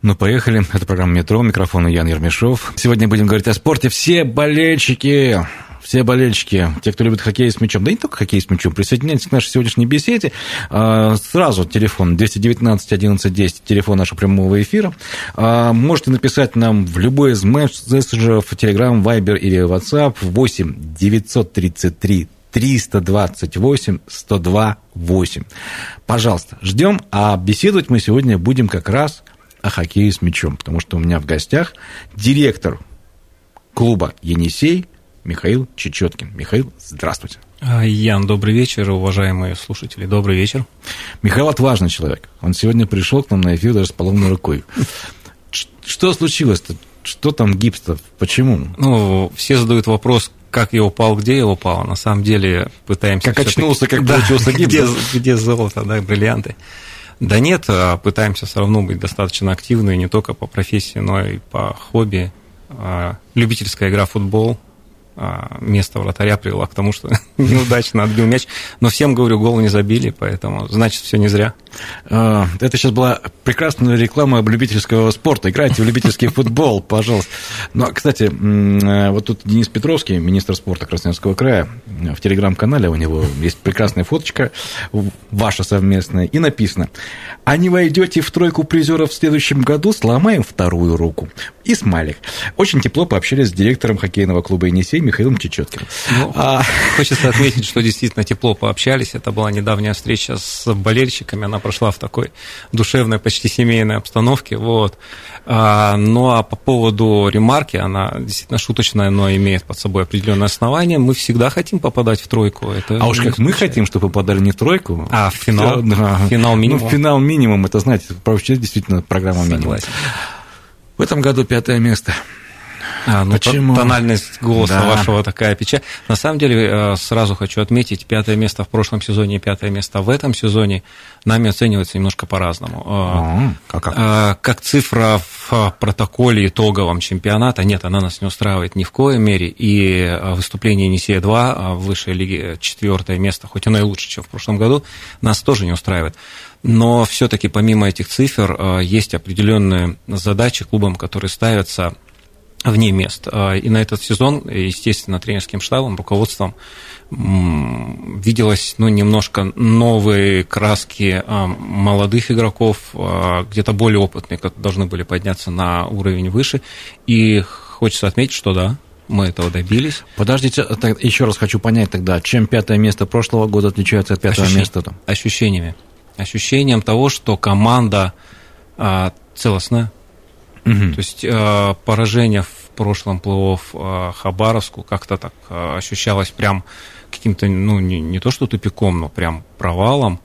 Ну, поехали. Это программа «Метро». Микрофон Ян Ермешов. Сегодня будем говорить о спорте. Все болельщики, все болельщики, те, кто любит хоккей с мячом, да не только хоккей с мячом, присоединяйтесь к нашей сегодняшней беседе. А, Сразу телефон 219 11 10, телефон нашего прямого эфира. А, Можете написать нам в любой из мессенджеров, Telegram, Viber или WhatsApp 8 933 328 102 8. Пожалуйста, ждем, а беседовать мы сегодня будем как раз о хоккее с мячом, потому что у меня в гостях директор клуба «Енисей» Михаил Чечеткин. Михаил, здравствуйте. А, Ян, добрый вечер, уважаемые слушатели, добрый вечер. Михаил отважный человек. Он сегодня пришел к нам на эфир даже с поломной рукой. Что случилось-то? Что там гипс-то? Почему? Ну, все задают вопрос, как я упал, где я упал. На самом деле пытаемся... Как очнулся, как Да, получился гипс, Где, где золото, да, бриллианты. Да нет, а пытаемся все равно быть достаточно активны, не только по профессии, но и по хобби. А, Любительская игра в футбол, место вратаря привела к тому, что неудачно отбил мяч. Но всем, говорю, гол не забили, поэтому значит, все не зря. А, Это сейчас была прекрасная реклама любительского спорта. Играйте в любительский футбол, пожалуйста. Ну, кстати, м, э, вот тут Денис Петровский, министр спорта Красноярского края, в телеграм-канале у него есть прекрасная фоточка, ваша совместная, и написано, а не войдете в тройку призеров в следующем году, сломаем вторую руку. И смайлик. Очень тепло пообщались с директором хоккейного клуба «Енисей» Михаилом Чечеткиным. Ну, А, Хочется отметить, что действительно тепло пообщались. Это была недавняя встреча с болельщиками. Она прошла в такой душевной, почти семейной обстановке. Вот. А, ну а по поводу ремарки, она действительно шуточная, но имеет под собой определенное основание. Мы всегда хотим попадать в тройку. Это А уж как мы хотим, чтобы попадали не в тройку. А, в финал? Да. Финал минимум? Ну, финал минимум, это, знаете, вообще действительно программа минимум. В этом году пятое место. А, ну, Почему? тон- Тональность голоса Да. вашего такая печаль. На самом деле, э, сразу хочу отметить, пятое место в прошлом сезоне и пятое место в этом сезоне нами оценивается немножко по-разному. Э, А, как- как? э, Как цифра в протоколе итоговом чемпионата, нет, она нас не устраивает ни в коей мере. И выступление Енисея-2 в высшей лиге четвертое место, хоть оно и лучше, чем в прошлом году, нас тоже не устраивает. Но все-таки помимо этих цифр есть определенные задачи клубам, которые ставятся вне мест. А, И на этот сезон, естественно, тренерским штабом, руководством виделось ну, немножко новые краски а, молодых игроков, а, где-то более опытные, как должны были подняться на уровень выше. И хочется отметить, что да, мы этого добились. Подождите, так, еще раз хочу понять тогда, чем пятое место прошлого года отличается от пятого Ощущение- места? Там? Ощущениями. Ощущением того, что команда а, целостная, Мгм. То есть э, поражение в прошлом плей-офф э, Хабаровску как-то так э, ощущалось прям каким-то, ну, не, не то что тупиком, но прям провалом.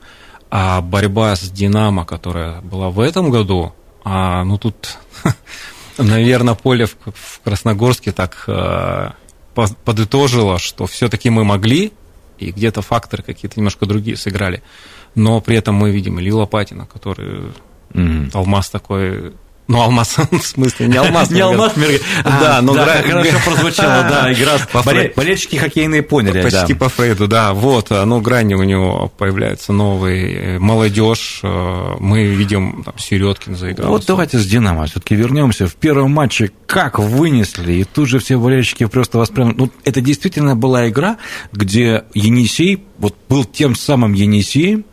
А борьба с Динамо, которая была в этом году, а, ну тут, наверное, поле в, в Красногорске так э, по- подытожило, что все-таки мы могли, и где-то факторы какие-то немножко другие сыграли. Но при этом мы видим Ильи Лопатина, который Мгм. алмаз такой. Ну, алмаз, в смысле, не алмаз. Не алмаз, Да, А, но да, гра- хорошо прозвучало, да, игра. Болельщики хоккейные поняли, Почти по Фрейду, да. Вот, ну, грани у него появляется новый э, молодежь. э, Мы видим, там, Середкин заиграл. Вот давайте с Динамо все-таки вернемся. В первом матче как вынесли, и тут же все болельщики просто восприняли. Ну, это действительно была игра, где Енисей вот был тем самым Енисеем,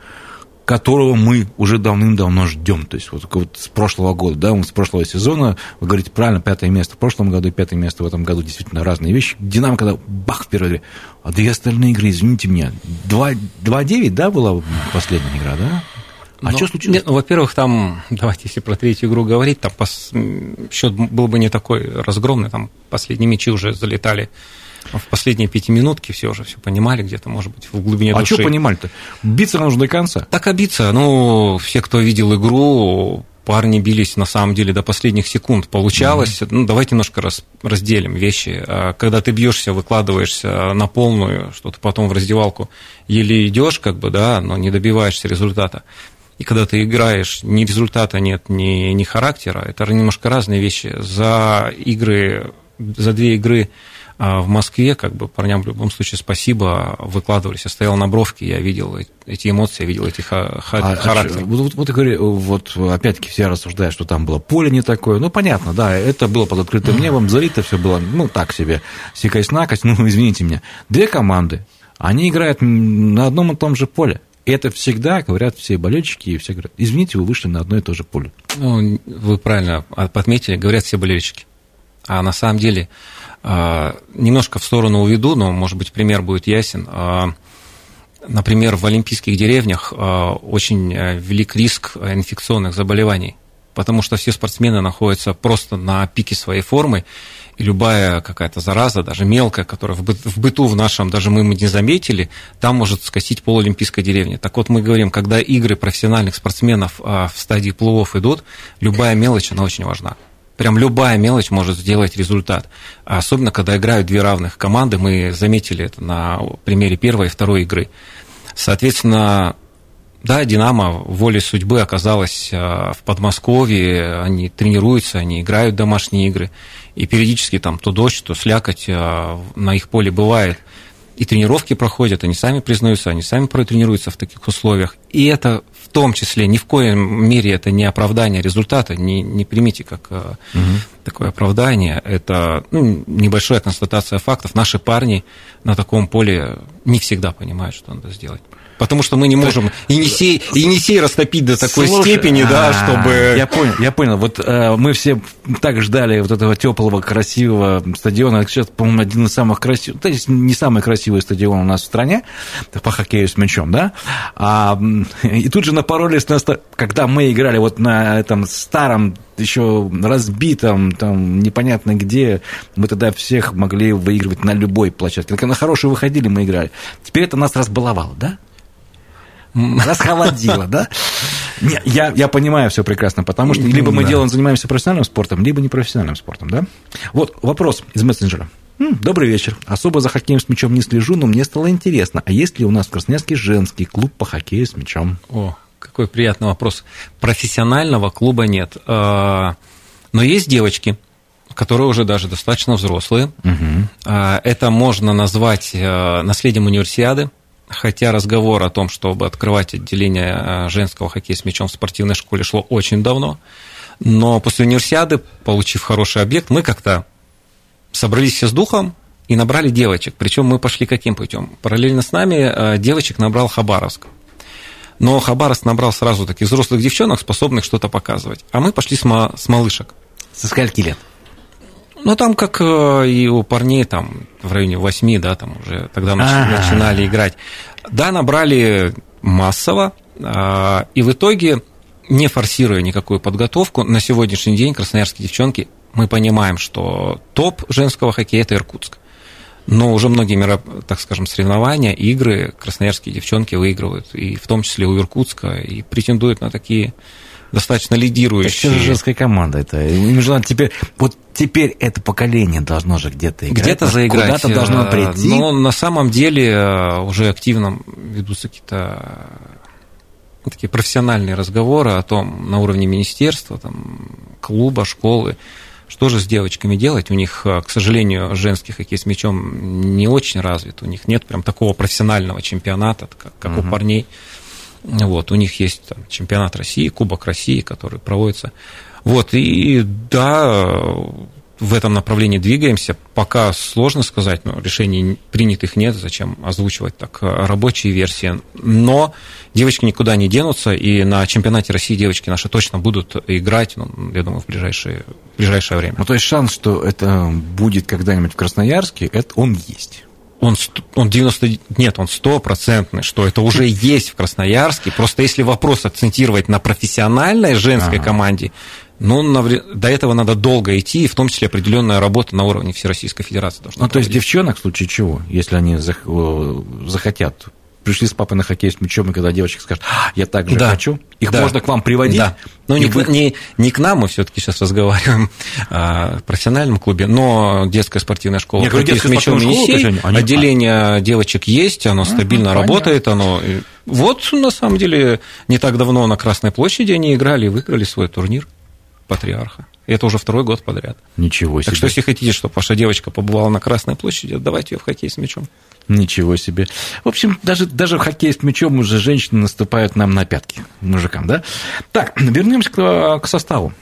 которого мы уже давным-давно ждем. То есть вот, вот с прошлого года, да, с прошлого сезона, вы говорите правильно, пятое место в прошлом году пятое место в этом году, действительно разные вещи. Динамо, когда бах, в первой игре, а две остальные игры, извините меня, 2 2-9, да, была последняя игра, да? А Ну, что случилось? Нет, ну, во-первых, там, давайте, если про третью игру говорить, там пос... счет был бы не такой разгромный, там последние мячи уже залетали в последние пятиминутки, все уже все понимали, где-то, может быть, в глубине А души. что понимали-то? Биться нужно до конца. Так обиться, ну, все, кто видел игру, парни бились на самом деле до последних секунд. Получалось, mm-hmm. ну давайте немножко раз, разделим вещи. А, когда ты бьешься, выкладываешься на полную, что ты потом в раздевалку еле идешь, как бы, да, но не добиваешься результата. И когда ты играешь, ни результата нет, ни, ни характера, это немножко разные вещи. За игры, за две игры а в Москве, как бы парням в любом случае спасибо, выкладывались. Я стоял на бровке, я видел эти эмоции, я видел эти ха- а, характеры. Вот, вот, вот, говорю, вот опять-таки все рассуждают, что там было поле не такое. Ну, понятно, да, это было под открытым небом, залито все было, ну, так себе, сикость-накость, ну, извините меня. Две команды, они играют на одном и том же поле. И это всегда говорят все болельщики, и все говорят, извините, вы вышли на одно и то же поле. Ну, вы правильно подметили, говорят все болельщики. А на самом деле а, немножко в сторону уведу, но, может быть, пример будет ясен. А, например, в олимпийских деревнях а, очень э, велик риск инфекционных заболеваний, потому что все спортсмены находятся просто на пике своей формы, и любая какая-то зараза, даже мелкая, которая в быту в нашем, даже мы не заметили, там может скосить пол олимпийской деревни. Так вот, мы говорим, когда игры профессиональных спортсменов в стадии плывов идут, любая мелочь, она очень важна прям любая мелочь может сделать результат. Особенно, когда играют две равных команды, мы заметили это на примере первой и второй игры. Соответственно, да, Динамо волей судьбы оказалась э, в Подмосковье, они тренируются, они играют домашние игры, и периодически там то дождь, то слякоть э, на их поле бывает. И тренировки проходят, они сами признаются, они сами тренируются в таких условиях. И это том числе ни в коем мере это не оправдание результата, не, не примите как угу. такое оправдание. Это ну, небольшая констатация фактов. Наши парни на таком поле не всегда понимают, что надо сделать потому что мы не можем Енисей, Енисей растопить до такой Слушай, степени, да, а, чтобы... Я понял, я понял. Вот э, мы все так ждали вот этого теплого, красивого стадиона. Сейчас, по-моему, один из самых красивых, то есть не самый красивый стадион у нас в стране по хоккею с мячом, да? А, и тут же напоролись на... Когда мы играли вот на этом старом еще разбитом, там, непонятно где, мы тогда всех могли выигрывать на любой площадке. Только на хорошую выходили, мы играли. Теперь это нас разбаловало, да? Расхолодило, да? Не, я, я понимаю все прекрасно, потому что либо мы делаем, занимаемся профессиональным спортом, либо непрофессиональным спортом, да? Вот вопрос из мессенджера. Добрый вечер. Особо за хоккеем с мячом не слежу, но мне стало интересно, а есть ли у нас в Красноярске женский клуб по хоккею с мячом? О, какой приятный вопрос. Профессионального клуба нет. А, но есть девочки, которые уже даже достаточно взрослые. Угу. Это можно назвать э, наследием универсиады хотя разговор о том, чтобы открывать отделение э, женского хоккея с мячом в спортивной школе шло очень давно, но после универсиады, получив хороший объект, мы как-то собрались все с духом и набрали девочек. Причем мы пошли каким путем? Параллельно с нами э, девочек набрал Хабаровск. Но Хабаровск набрал сразу таких взрослых девчонок, способных что-то показывать. А мы пошли с, с малышек. Со скольки лет? Ну, там, как э, и у парней, там, в районе 8, да, там уже тогда начинали играть. Да, набрали массово, а, и в итоге, не форсируя никакую подготовку, на сегодняшний день красноярские девчонки, мы понимаем, что топ женского хоккея – это Иркутск. Но уже многие, так скажем, соревнования, игры красноярские девчонки выигрывают, и в том числе у Иркутска, и претендуют на такие достаточно лидирующие. Это же женская команда. Это, им же надо теперь, вот теперь это поколение должно же где-то играть. Где-то заиграть. Куда-то должно э, прийти. Но на самом деле э, уже активно ведутся какие-то э, такие профессиональные разговоры о том на уровне министерства, там, клуба, школы, что же с девочками делать? У них, к сожалению, женский хоккей с мячом не очень развит. У них нет прям такого профессионального чемпионата, как, как угу. у парней. Вот, у них есть там, чемпионат России, Кубок России, который проводится. Вот, и да, в этом направлении двигаемся. Пока сложно сказать, но решений принятых нет, зачем озвучивать так э, рабочие версии. Но девочки никуда не денутся, и на чемпионате России девочки наши точно будут играть, ну, я думаю, в ближайшее, в ближайшее время. Ну, то есть шанс, что это будет когда-нибудь в Красноярске, это он есть он, он 90, нет, он стопроцентный, что это уже есть в Красноярске. Просто если вопрос акцентировать на профессиональной женской ага. команде, ну, до этого надо долго идти, и в том числе определенная работа на уровне Всероссийской Федерации должна Ну, то есть девчонок в случае чего, если они захотят пришли с папой на хоккей с мячом, и когда девочка скажет, «А, я так же Да. хочу, их Да. можно к вам приводить. Да. И не, вы- к- не, не к нам, мы все-таки сейчас разговариваем а, в профессиональном клубе, но детская спортивная школа Я говорю, «Хоккей с детская мячом школа, Енисей», есть они- отделение девочек есть, оно стабильно понятно. работает, оно... Вот, на самом деле, не так давно на Красной площади они играли и выиграли свой турнир «Патриарха». И это уже второй год подряд. Ничего себе. Так что, если хотите, чтобы ваша девочка побывала на Красной площади, отдавайте ее в хоккей с мячом. Ничего себе. В общем, даже, даже в хоккей с мячом уже женщины наступают нам на пятки, мужикам, да? Так, вернемся к, к составу.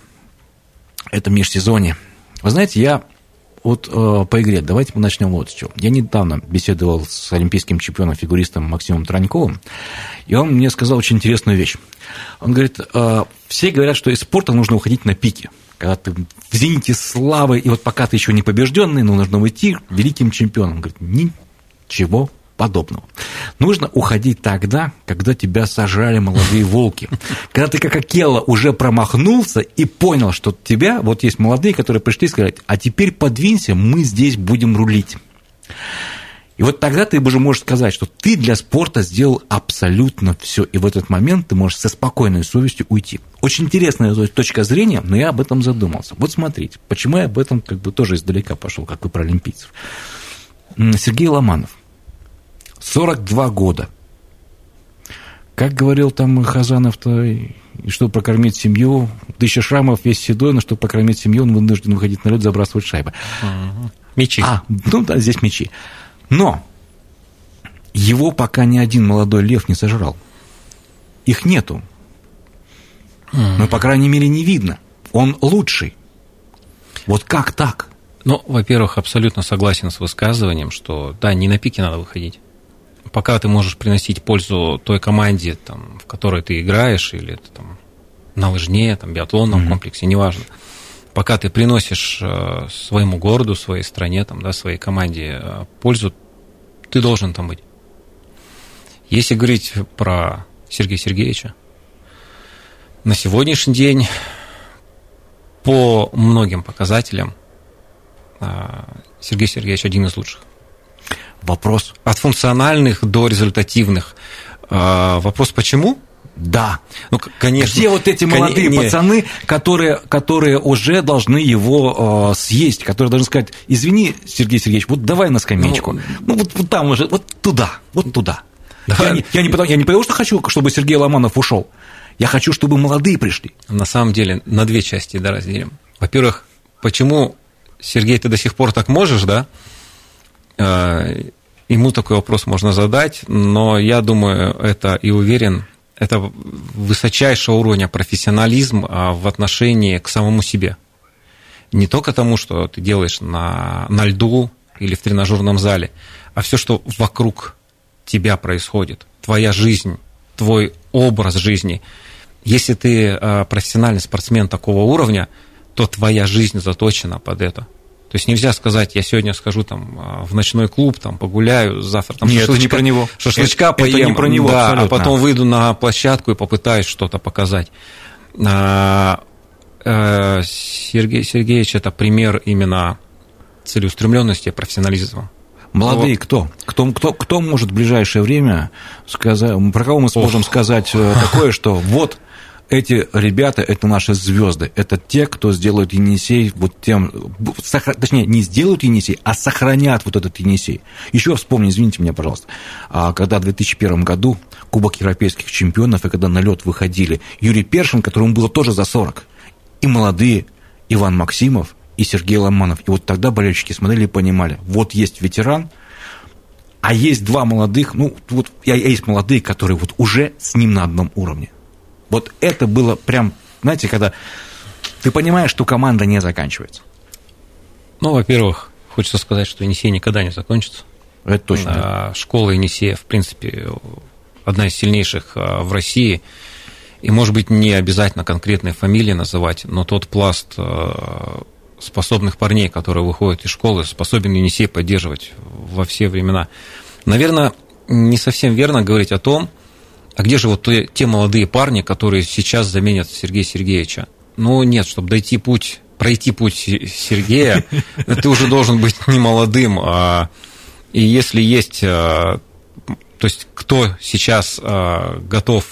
Это межсезонье. Вы знаете, я вот э, по игре, давайте мы начнем вот с чего. Я недавно беседовал с олимпийским чемпионом-фигуристом Максимом Траньковым, и он мне сказал очень интересную вещь. Он говорит, э, все говорят, что из спорта нужно уходить на пике. Когда ты в зените славы, и вот пока ты еще не побежденный, но нужно уйти великим чемпионом. Он говорит, ничего подобного. Нужно уходить тогда, когда тебя сажали молодые волки. Когда ты как Акела уже промахнулся и понял, что тебя, вот есть молодые, которые пришли и сказали, а теперь подвинься, мы здесь будем рулить. И вот тогда ты уже можешь сказать, что ты для спорта сделал абсолютно все, и в этот момент ты можешь со спокойной совестью уйти. Очень интересная точка зрения, но я об этом задумался. Вот смотрите, почему я об этом как бы тоже издалека пошел, как вы про олимпийцев. Сергей Ломанов, 42 года. Как говорил там Хазанов-то, и чтобы прокормить семью, тысяча шрамов, весь седой, но чтобы прокормить семью, он вынужден выходить на лед, забрасывать шайбы. Мячи. А, ну да, здесь мячи. Но его пока ни один молодой лев не сожрал. Их нету. Ну, по крайней мере, не видно. Он лучший. Вот как так? Ну, во-первых, абсолютно согласен с высказыванием, что да, не на пике надо выходить. Пока ты можешь приносить пользу той команде, там, в которой ты играешь, или это, там, на лыжне, там, биатлонном комплексе, неважно. Пока ты приносишь э, своему городу, своей стране, там, да, своей команде э, пользу, ты должен там быть. Если говорить про Сергея Сергеевича, на сегодняшний день по многим показателям а, Сергей Сергеевич один из лучших. Вопрос От функциональных до результативных. Вопрос почему? «Да». Ну, конечно. Где вот эти Кон- молодые не, пацаны, которые, которые уже должны его э, съесть, которые должны сказать, извини, Сергей Сергеевич, вот давай на скамеечку. Ну, Ну, вот, вот там уже, вот туда, вот туда. Давай. Я, не, я, не потому, я не потому, что хочу, чтобы Сергей Ломанов ушел. Я хочу, чтобы молодые пришли. На самом деле, на две части да, разделим. Во-первых, почему, Сергей, ты до сих пор так можешь, да? А, Ему такой вопрос можно задать, но я думаю, это и уверен, это высочайшего уровня профессионализм а, в отношении к самому себе. Не только тому, что ты делаешь на, на льду или в тренажерном зале, а все, что вокруг тебя происходит, твоя жизнь, твой образ жизни. Если ты а, профессиональный спортсмен такого уровня, то твоя жизнь заточена под это. То есть нельзя сказать, я сегодня схожу там а, в ночной клуб, там погуляю, завтра там Нет, это не шашлычка- про него. шашлычка Это- это поем, не про него да, а потом выйду на площадку и попытаюсь что-то показать. А, э, Сергей Сергеевич это пример именно целеустремленности, профессионализма. Молодые Вот. кто? Кто, кто? кто может в ближайшее время сказать, про кого мы сможем сказать э, такое, что вот эти ребята, это наши звезды, это те, кто сделают Енисей вот тем, сохра- точнее, не сделают Енисей, а сохранят вот этот Енисей. Еще вспомни, извините меня, пожалуйста, а, когда в 2001 году Кубок европейских чемпионов, и когда на лед выходили Юрий Першин, которому было тоже за 40, и молодые Иван Максимов, и Сергей Ломанов. И вот тогда болельщики смотрели и понимали, вот есть ветеран, а есть два молодых, ну, вот я- есть молодые, которые вот уже с ним на одном уровне. Вот это было прям, знаете, когда ты понимаешь, что команда не заканчивается. Ну, во-первых, хочется сказать, что Енисей никогда не закончится. Это точно. да. А, Школа Енисея, в принципе, одна из сильнейших а, в России. И, может быть, не обязательно конкретные фамилии называть, но тот пласт а, способных парней, которые выходят из школы, способен Енисей поддерживать во все времена. Наверное, не совсем верно говорить о том, а где же вот те, те молодые парни, которые сейчас заменят Сергея Сергеевича? Ну, нет, чтобы дойти путь, пройти путь Се- Сергея, ты уже должен быть не молодым, а и если есть а, То есть, кто сейчас э, готов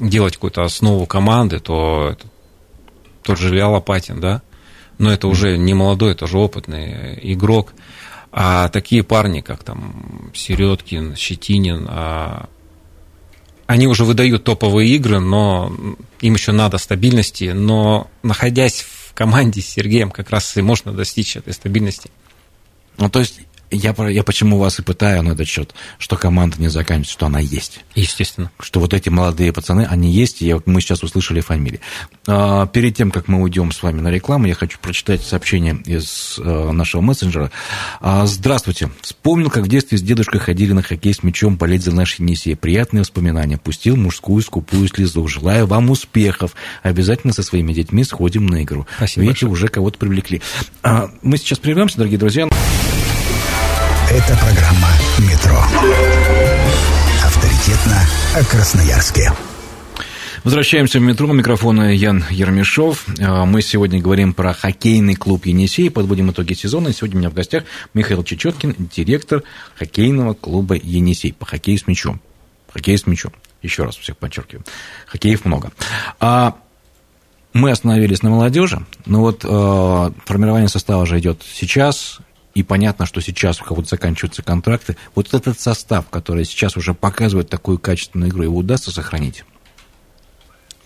делать какую-то основу команды, то тот же Илья Лопатин, да, но это уже не молодой, это уже опытный игрок. А такие парни, как там Середкин, Щетинин, а, они уже выдают топовые игры, но им еще надо стабильности, но находясь в команде с Сергеем, как раз и можно достичь этой стабильности. Ну, то есть я, я почему вас и пытаю на этот счет, что команда не заканчивается, что она есть. Естественно. Что вот эти молодые пацаны, они есть, и мы сейчас услышали фамилии. А, перед тем, как мы уйдем с вами на рекламу, я хочу прочитать сообщение из а, нашего мессенджера. А, здравствуйте. Вспомнил, как в детстве с дедушкой ходили на хоккей с мячом болеть за наш Енисей. Приятные воспоминания. Пустил мужскую скупую слезу. Желаю вам успехов. Обязательно со своими детьми сходим на игру. Спасибо Видите, большое. уже кого-то привлекли. А, мы сейчас прервемся, дорогие друзья. Это программа «Метро». Авторитетно о Красноярске. Возвращаемся в метро. Микрофона Ян Ермешов. А, Мы сегодня говорим про хоккейный клуб «Енисей». Подводим итоги сезона. Сегодня у меня в гостях Михаил Чечеткин, директор хоккейного клуба «Енисей» по хоккею с мячом. Хоккей с мячом. Еще раз всех подчеркиваю. Хоккеев много. А мы остановились на молодежи, но вот э, формирование состава же идет сейчас, и понятно, что сейчас у кого-то заканчиваются контракты. Вот этот состав, который сейчас уже показывает такую качественную игру, его удастся сохранить?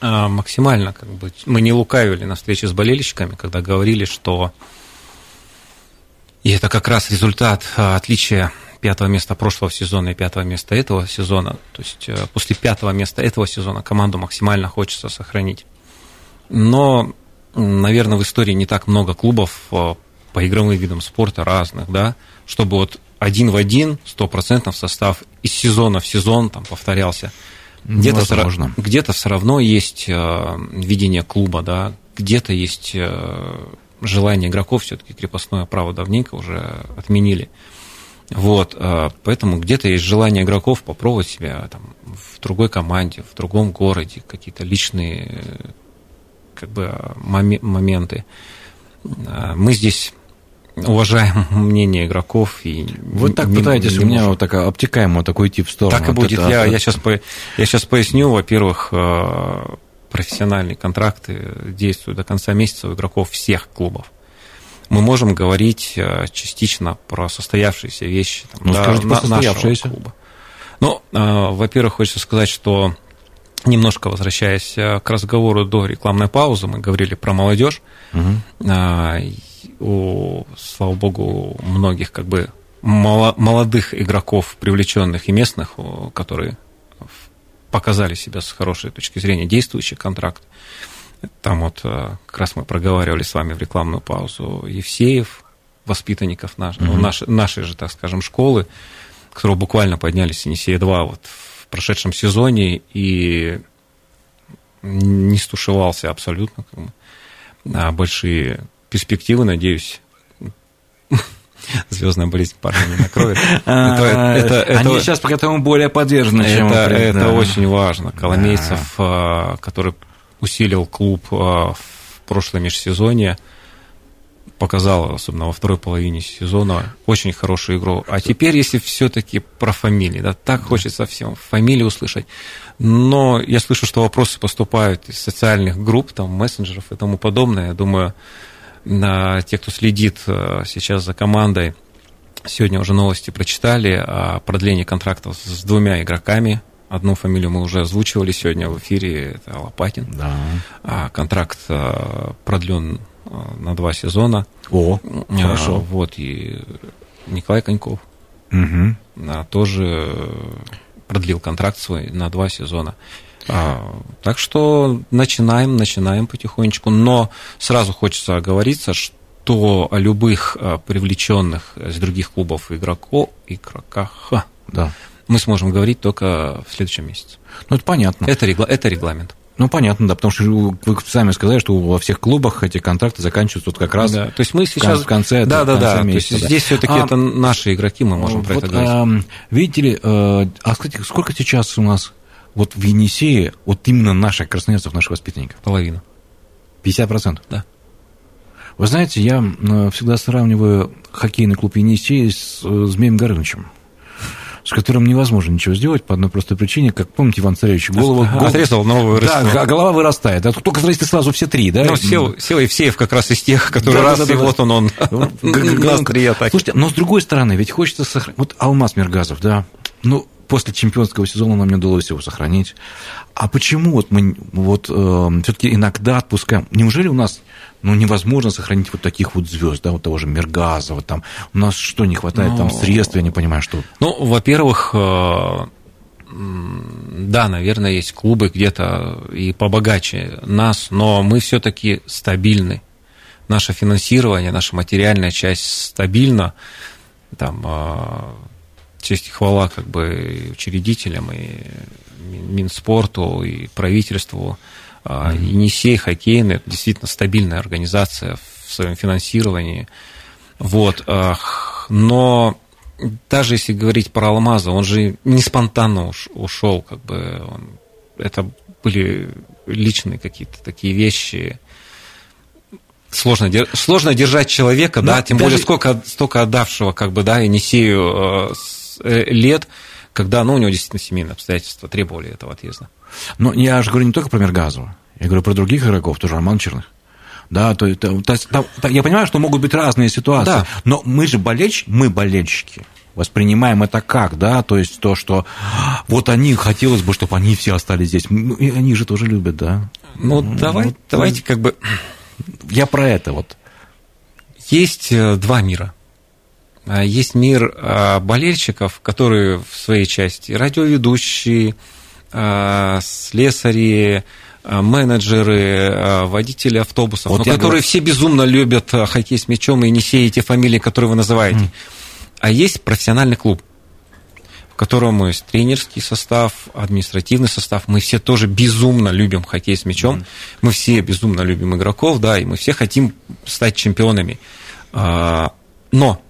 А, максимально, как бы, мы не лукавили на встрече с болельщиками, когда говорили, что и это как раз результат а, отличия пятого места прошлого сезона и пятого места этого сезона. То есть э, после пятого места этого сезона команду максимально хочется сохранить. Но, наверное, в истории не так много клубов э, по игровым видам спорта разных, да, чтобы вот один в один, стопроцентно состав из сезона в сезон там повторялся. Где-то, все, где-то все равно есть э, видение клуба, да, где-то есть э, желание игроков, все-таки крепостное право давненько уже отменили. Вот, э, поэтому где-то есть желание игроков попробовать себя там, в другой команде, в другом городе, какие-то личные э, как бы моме- моменты. Э, Мы здесь уважаем мнение игроков и Вы так не- пытаетесь не у меня вот так обтекаемо так уйти в сторону. Так и будет. Я, я, сейчас, по- я сейчас поясню. Во-первых, э, профессиональные контракты действуют до конца месяца у игроков всех клубов. Мы можем говорить э, частично про состоявшиеся вещи там, Ну, да, скажите на- нашего клуба. Ну, э, во-первых, хочется сказать, что немножко возвращаясь к разговору до рекламной паузы, мы говорили про молодежь. И у, слава богу, у многих как бы мало- молодых игроков, привлеченных и местных, которые показали себя с хорошей точки зрения, действующий контракт. Там вот э, как раз мы проговаривали с вами в рекламную паузу Евсеев, воспитанников наш, ну, Мгм. нашей, же, так скажем, школы, которые буквально поднялись с Енисея-2 вот в прошедшем сезоне и не стушевался абсолютно. Как бы. А большие перспективы, надеюсь, звездная болезнь парня не накроет. А, Это- это- Они это- сейчас поэтому более подвержены, чем... Это, пред- это да. очень важно. Коломейцев, а, который усилил клуб а, в прошлое межсезонье, показал, особенно во второй половине сезона, очень хорошую игру. А теперь, если все-таки про фамилии, да, так хочется всем фамилии услышать. Но я слышу, что вопросы поступают из социальных групп, там, мессенджеров и тому подобное. Я думаю, те, кто следит а, сейчас за командой, Сегодня уже новости прочитали о продлении контрактов с двумя игроками. Одну фамилию мы уже озвучивали сегодня в эфире, это Лопатин. Да. А контракт а, продлен а, на два сезона. О, А, хорошо. Вот, и Николай Коньков а, тоже продлил контракт свой на два сезона. А, так что начинаем, начинаем потихонечку. Но сразу хочется оговориться, что о любых а, привлеченных с других клубов игроков, игроках Да. мы сможем говорить только в следующем месяце. Ну, это понятно. Это, регла- это регламент. Ну, понятно, да, потому что вы сами сказали, что во всех клубах эти контракты заканчиваются вот как раз Да, то есть мы сейчас... в конце, да, да, да. То месяца, есть да. здесь все-таки А, это наши игроки, мы можем про вот, это говорить. ам, видите ли, э, а кстати, сколько сейчас у нас вот в Енисее вот именно наших красноярцев, наших воспитанников? Половина. 50%? Да. Вы знаете, я э, всегда сравниваю хоккейный клуб Енисей с э, Змеем Горынычем. с которым невозможно ничего сделать по одной простой причине, как помните, Иван Царевич, голову... Отрезал, новую вырастил. Да, голова вырастает. А только сразу сразу все три, да? Ну, сел, сел Евсеев как раз из тех, которые да, раз, да, да, и да. вот он, он на острие атаки. Слушайте, но с другой стороны, ведь хочется сохранить... Вот Алмаз Миргазов, да, ну, после чемпионского сезона нам не удалось его сохранить. А почему вот мы вот э, все-таки иногда отпускаем? Неужели у нас ну, невозможно сохранить вот таких вот звезд, да, вот того же Мергазова, там, у нас что, не хватает ну, там средств, я не понимаю, что? Ну, во-первых, э, да, наверное, есть клубы где-то и побогаче нас, но мы все-таки стабильны. Наше финансирование, наша материальная часть стабильна. Там, э, честь и хвала как бы учредителям и Минспорту, и правительству. Mm-hmm. Енисей хоккейный – это действительно стабильная организация в своем финансировании. Вот. А, но даже если говорить про Алмаза, он же не спонтанно ушел, как бы он, это были личные какие-то такие вещи. Сложно, сложно держать человека, Но да, тем даже... более сколько, столько отдавшего, как бы, да, Енисею Э, лет, когда ну, у него действительно семейные обстоятельства требовали этого отъезда. Но я же говорю не только про Мергазова, я говорю про других игроков, тоже Роман Черных. Да, то, то, то, то, я понимаю, что могут быть разные ситуации, да. но мы же болельщики, мы болельщики, воспринимаем это как, да, то есть то, что вот они, хотелось бы, чтобы они все остались здесь, ну, и они же тоже любят, да. Ну, ну давай, вот, давайте как бы... Я про это вот. Есть э, два мира. А, есть мир а, болельщиков, которые в своей части радиоведущие, а, слесари, менеджеры, водители автобусов, вот но которые говорю... все безумно любят хоккей с мячом и не все эти фамилии, которые вы называете. Mm. А есть профессиональный клуб, в котором есть тренерский состав, административный состав. Мы все тоже безумно любим хоккей с мячом. Mm. Мы все безумно любим игроков, да, и мы все хотим стать чемпионами. Но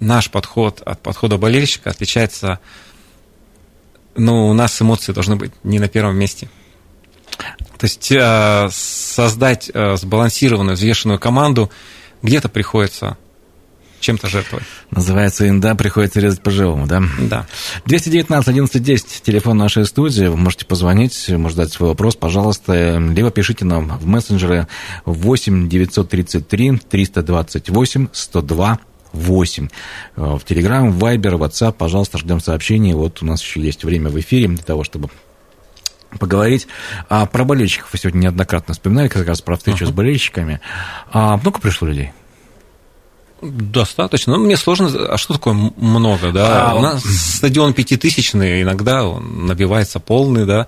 наш подход от подхода болельщика отличается, ну, у нас эмоции должны быть не на первом месте. То есть э, создать э, сбалансированную, взвешенную команду где-то приходится чем-то жертвовать. Называется инда, приходится резать по-живому, да? Да. 219 1110, телефон нашей студии, вы можете позвонить, можете дать свой вопрос, пожалуйста, либо пишите нам в мессенджеры 8 933 328 102 8. Э, в Телеграм, Вайбер, WhatsApp, пожалуйста, ждем сообщений. Вот у нас еще есть время в эфире для того, чтобы поговорить. А про болельщиков вы сегодня неоднократно вспоминали, как раз про встречу uh-huh. с болельщиками. А много пришло людей? Достаточно. Ну, мне сложно... А что такое много, да? А, У нас стадион пятитысячный, иногда он набивается полный, да,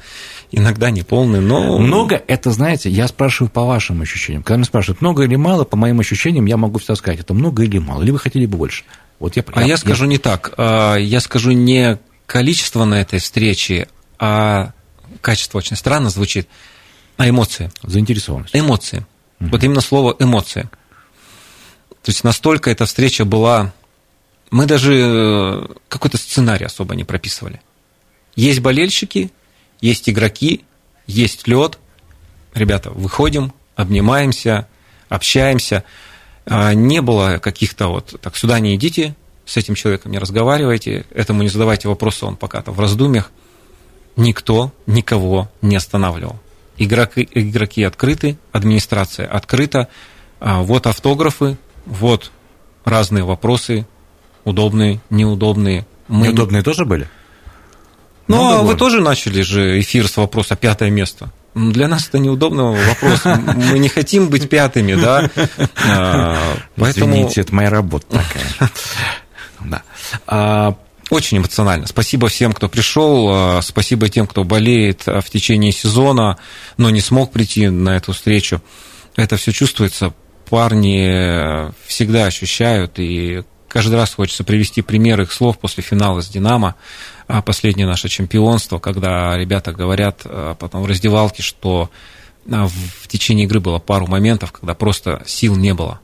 иногда не полный, но... Много, это, знаете, я спрашиваю по вашим ощущениям. Когда меня спрашивают, много или мало, по моим ощущениям, я могу всегда сказать, это много или мало. Или вы хотели бы больше? Вот я, а я, я скажу я... не так. А, я скажу не количество на этой встрече, а качество очень странно звучит, а эмоции. Заинтересованность. Эмоции. Угу. Вот именно слово эмоции. То есть настолько эта встреча была... Мы даже э, какой-то сценарий особо не прописывали. Есть болельщики, есть игроки, есть лед. Ребята, выходим, обнимаемся, общаемся. А, не было каких-то вот, так, сюда не идите, с этим человеком не разговаривайте, этому не задавайте вопросы, он пока там в раздумьях. Никто никого не останавливал. Игроки, игроки открыты, администрация открыта. А, вот автографы, вот разные вопросы, удобные, неудобные. Мы... Неудобные тоже были? Ну, а вы тоже начали же эфир с вопроса «пятое место». Для нас это неудобный вопрос. Мы не хотим быть пятыми, да. А, поэтому... Извините, это моя работа такая. Да. А, очень эмоционально. Спасибо всем, кто пришел, а, спасибо тем, кто болеет в течение сезона, но не смог прийти на эту встречу. Это все чувствуется парни всегда ощущают, и каждый раз хочется привести пример их слов после финала с «Динамо», а последнее наше чемпионство, когда ребята говорят а, потом в раздевалке, что а, в течение игры было пару моментов, когда просто сил не было.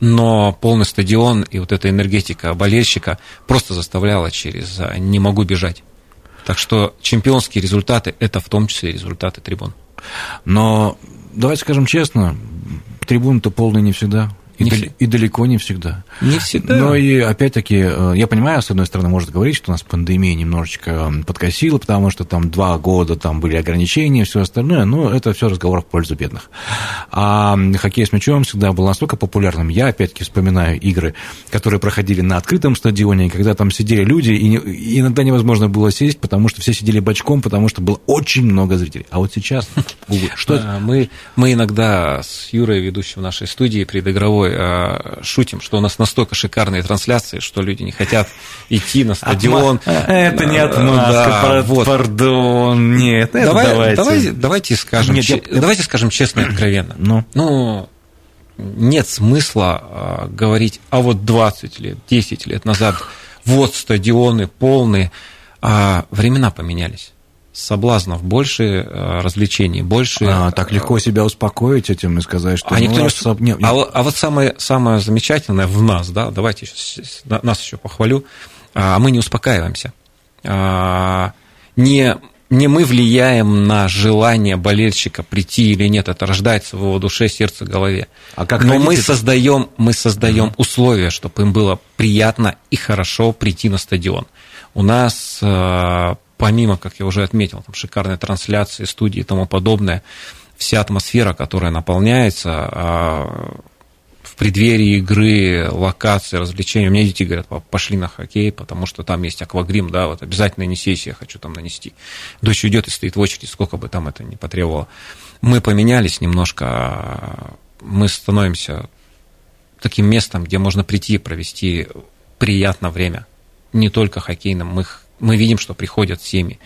Но полный стадион и вот эта энергетика болельщика просто заставляла через «не могу бежать». Так что чемпионские результаты – это в том числе результаты трибун. Но давайте скажем честно, трибуны-то полные не всегда. И, Не дал- и далеко не всегда. Не всегда. Но и опять-таки, э, я понимаю, с одной стороны, может говорить, что у нас пандемия немножечко м, подкосила, потому что там два года там были ограничения, все остальное, но это все разговор в пользу бедных. А хоккей с мячом всегда был настолько популярным. Я опять-таки вспоминаю игры, которые проходили на открытом стадионе, когда там сидели люди, и, и иногда невозможно было сесть, потому что все сидели бочком, потому что было очень много зрителей. А вот сейчас, увы, что Мы, мы иногда с Юрой, ведущим нашей студии предыгровой, а, шутим, что у нас настолько шикарные трансляции, что люди не хотят идти на стадион. Это не А, отмазка, да, вот. пардон, нет, Давай- давайте. скажем, Нет, я- че- давайте скажем честно и откровенно. Ну. Ну, нет смысла а, говорить, а вот 20 лет, 10 лет назад, вот стадионы полные, а времена поменялись. Соблазнов больше, а, развлечений больше. А, так легко себя успокоить этим и сказать, что А, никто ну, не... особ- не- а, вот- а вот самое, самое замечательное в нас, да, давайте на- нас еще похвалю, а, мы не успокаиваемся. А, Не, не мы влияем на желание болельщика прийти или нет, это рождается в его душе, сердце, голове. А как Но мы создаем, мы создаем условия, чтобы им было приятно и хорошо прийти на стадион. У нас, э, помимо, как я уже отметил, там шикарной трансляции, студии и тому подобное, вся атмосфера, которая наполняется э, в преддверии игры, локации, развлечения. У меня дети говорят, «Пап, пошли на хоккей, потому что там есть аквагрим, да, вот обязательно несись, я хочу там нанести. Дочь идет и стоит в очереди, сколько бы там это ни потребовало. Мы поменялись немножко, мы становимся таким местом, где можно прийти и провести приятно время. Не только хоккейным. Мы, х- мы видим, что приходят семьи.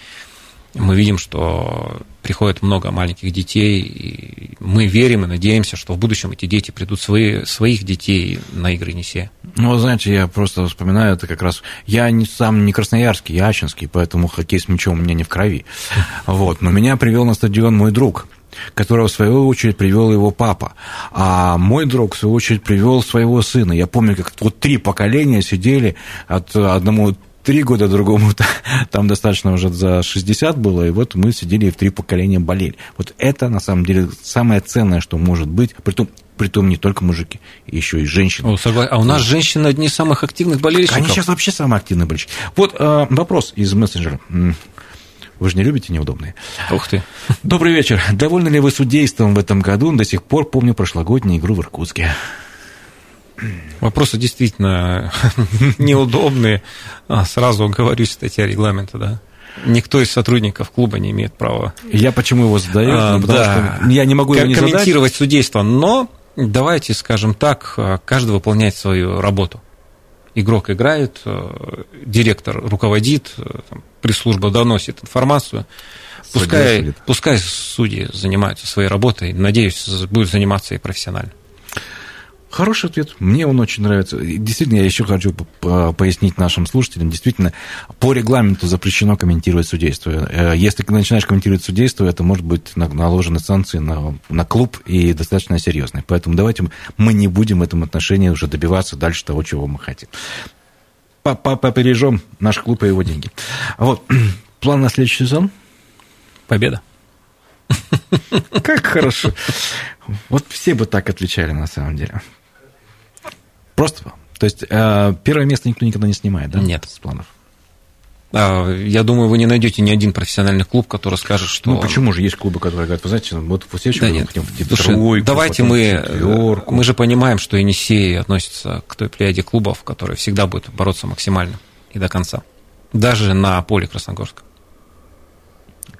Мы видим, что приходит много маленьких детей. И мы верим и надеемся, что в будущем эти дети придут свои, своих детей на игры Несе. Ну, вы знаете, я просто вспоминаю это как раз... Я не, сам не красноярский, я ачинский, поэтому хоккей с мячом у меня не в крови. Вот. Но меня привел на стадион мой друг, которого, в свою очередь, привел его папа. А мой друг, в свою очередь, привел своего сына. Я помню, как вот три поколения сидели, от одному три года, другому там достаточно уже за 60 было, и вот мы сидели и в три поколения болели. Вот это, на самом деле, самое ценное, что может быть, притом, притом не только мужики, еще и женщины. А у нас женщины одни из самых активных болельщиков. Они сейчас вообще самые активные болельщики. Вот э, вопрос из мессенджера. Вы же не любите неудобные. Ух ты. Добрый вечер. Довольны ли вы судейством в этом году? До сих пор помню прошлогоднюю игру в Иркутске. Вопросы действительно неудобные. А, Сразу оговорюсь, статья регламента, да. Никто из сотрудников клуба не имеет права Я почему его задаю? А, Ну, потому да. что я не могу его не задать. комментировать судейство, но давайте скажем так, а, каждый выполняет свою работу. Игрок играет, э, директор руководит, пресс-служба доносит информацию. Пускай, пускай судьи занимаются своей работой, надеюсь, будут заниматься и профессионально. Хороший ответ. Мне он очень нравится. И Действительно, я еще хочу пояснить нашим слушателям. Действительно, по регламенту запрещено комментировать судейство. Э, Если ты начинаешь комментировать судейство, это может быть на- наложены санкции на, на клуб и достаточно серьезные. Поэтому давайте мы не будем в этом отношении уже добиваться дальше того, чего мы хотим. По- по- Попережем наш клуб и его деньги. Вот. План на следующий сезон? Победа. Как хорошо. Вот все бы так отвечали на самом деле. Просто. То есть э, первое место никто никогда не снимает, да? Нет. С планов. А, Я думаю, вы не найдете ни один профессиональный клуб, который скажет, что... Ну почему же есть клубы, которые говорят, вы знаете, вот в следующем Да году нет, мы хотим в Слушай, тройку, давайте мы, в четверку. мы же понимаем, что Енисей относится к той плеяде клубов, которые всегда будут бороться максимально и до конца. Даже на поле Красногорска.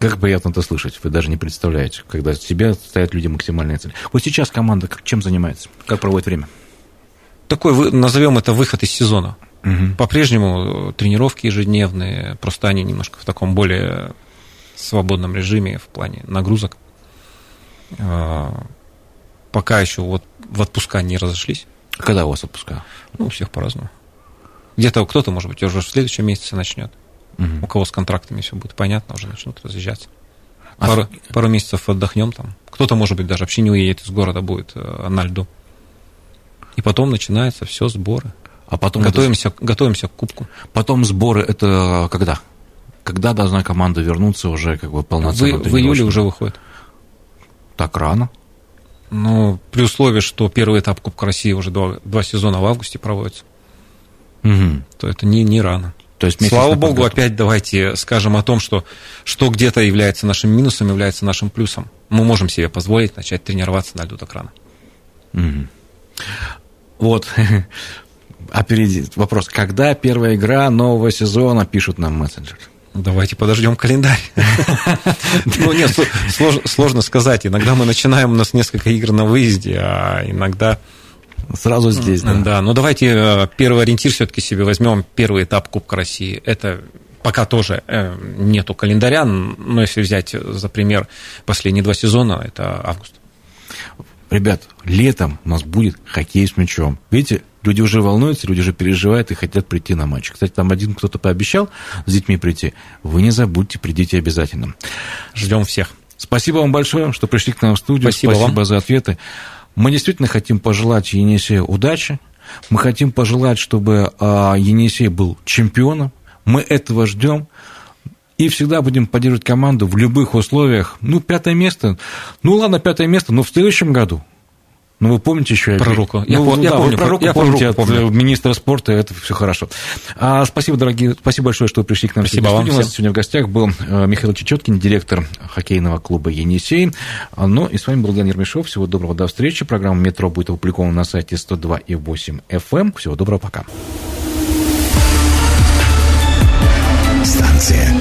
Как приятно это слышать, вы даже не представляете, когда себе ставят люди максимальные цели. Вот сейчас команда чем занимается? Как проводит время? Такой, назовем это выход из сезона. Мгм. По-прежнему э, тренировки ежедневные, просто они немножко в таком более свободном режиме в плане нагрузок. А, Пока еще вот в отпуска не разошлись. Когда у вас отпуска? Ну, у всех по-разному. Где-то кто-то, может быть, уже в следующем месяце начнет. Мгм. У кого с контрактами все будет понятно, уже начнут разъезжаться. А Пару, с- пару месяцев отдохнем там. Кто-то, может быть, даже вообще не уедет из города, будет э, на льду. И потом начинается все сборы. А потом, это- готовимся, готовимся к кубку. потом сборы это когда? Когда должна команда вернуться уже как бы В, полноценно? в июле уже выходит. Так рано? Ну, при условии, что первый этап Кубка России уже два, два сезона в августе проводится, Угу. то это не, не рано. То есть Слава богу, подготовку. опять давайте скажем о том, что, что где-то является нашим минусом, является нашим плюсом. Мы можем себе позволить начать тренироваться на льду так рано. Мгм. Вот. Опереди. Вопрос. Когда первая игра нового сезона пишут нам мессенджер? Давайте подождем календарь. Ну, нет, сло- слож- сложно сказать. Иногда мы начинаем, у нас несколько игр на выезде, а иногда... Сразу здесь, да? Да, но давайте э, первый ориентир все-таки себе возьмем. Первый этап Кубка России. Это пока тоже э, нету календаря, но если взять за пример последние два сезона, это август. Ребят, летом у нас будет хоккей с мячом. Видите, люди уже волнуются, люди уже переживают и хотят прийти на матч. Кстати, там один кто-то пообещал с детьми прийти. Вы не забудьте, придите обязательно. Ждем всех. Спасибо вам большое, что пришли к нам в студию. Спасибо вам. за ответы. Мы действительно хотим пожелать Енисею удачи. Мы хотим пожелать, чтобы а, Енисей был чемпионом. Мы этого ждем. И всегда будем поддерживать команду в любых условиях. Ну, пятое место. Ну, ладно, пятое место, но в следующем году. Ну, вы помните еще... Про руку. Я Ну, пом- я да, помню, вы про руку я помните руку от помню. э, министра спорта, это все хорошо. А, спасибо, дорогие, спасибо большое, что пришли к нам Спасибо сегодня в вам. У нас всем. сегодня в гостях был э, Михаил Чечеткин, директор хоккейного клуба «Енисей». А, Ну, и с вами был Ян Ермешов. Всего доброго, до встречи. Программа «Метро» будет опубликована на сайте 102,8 FM. Всего доброго, пока. Станция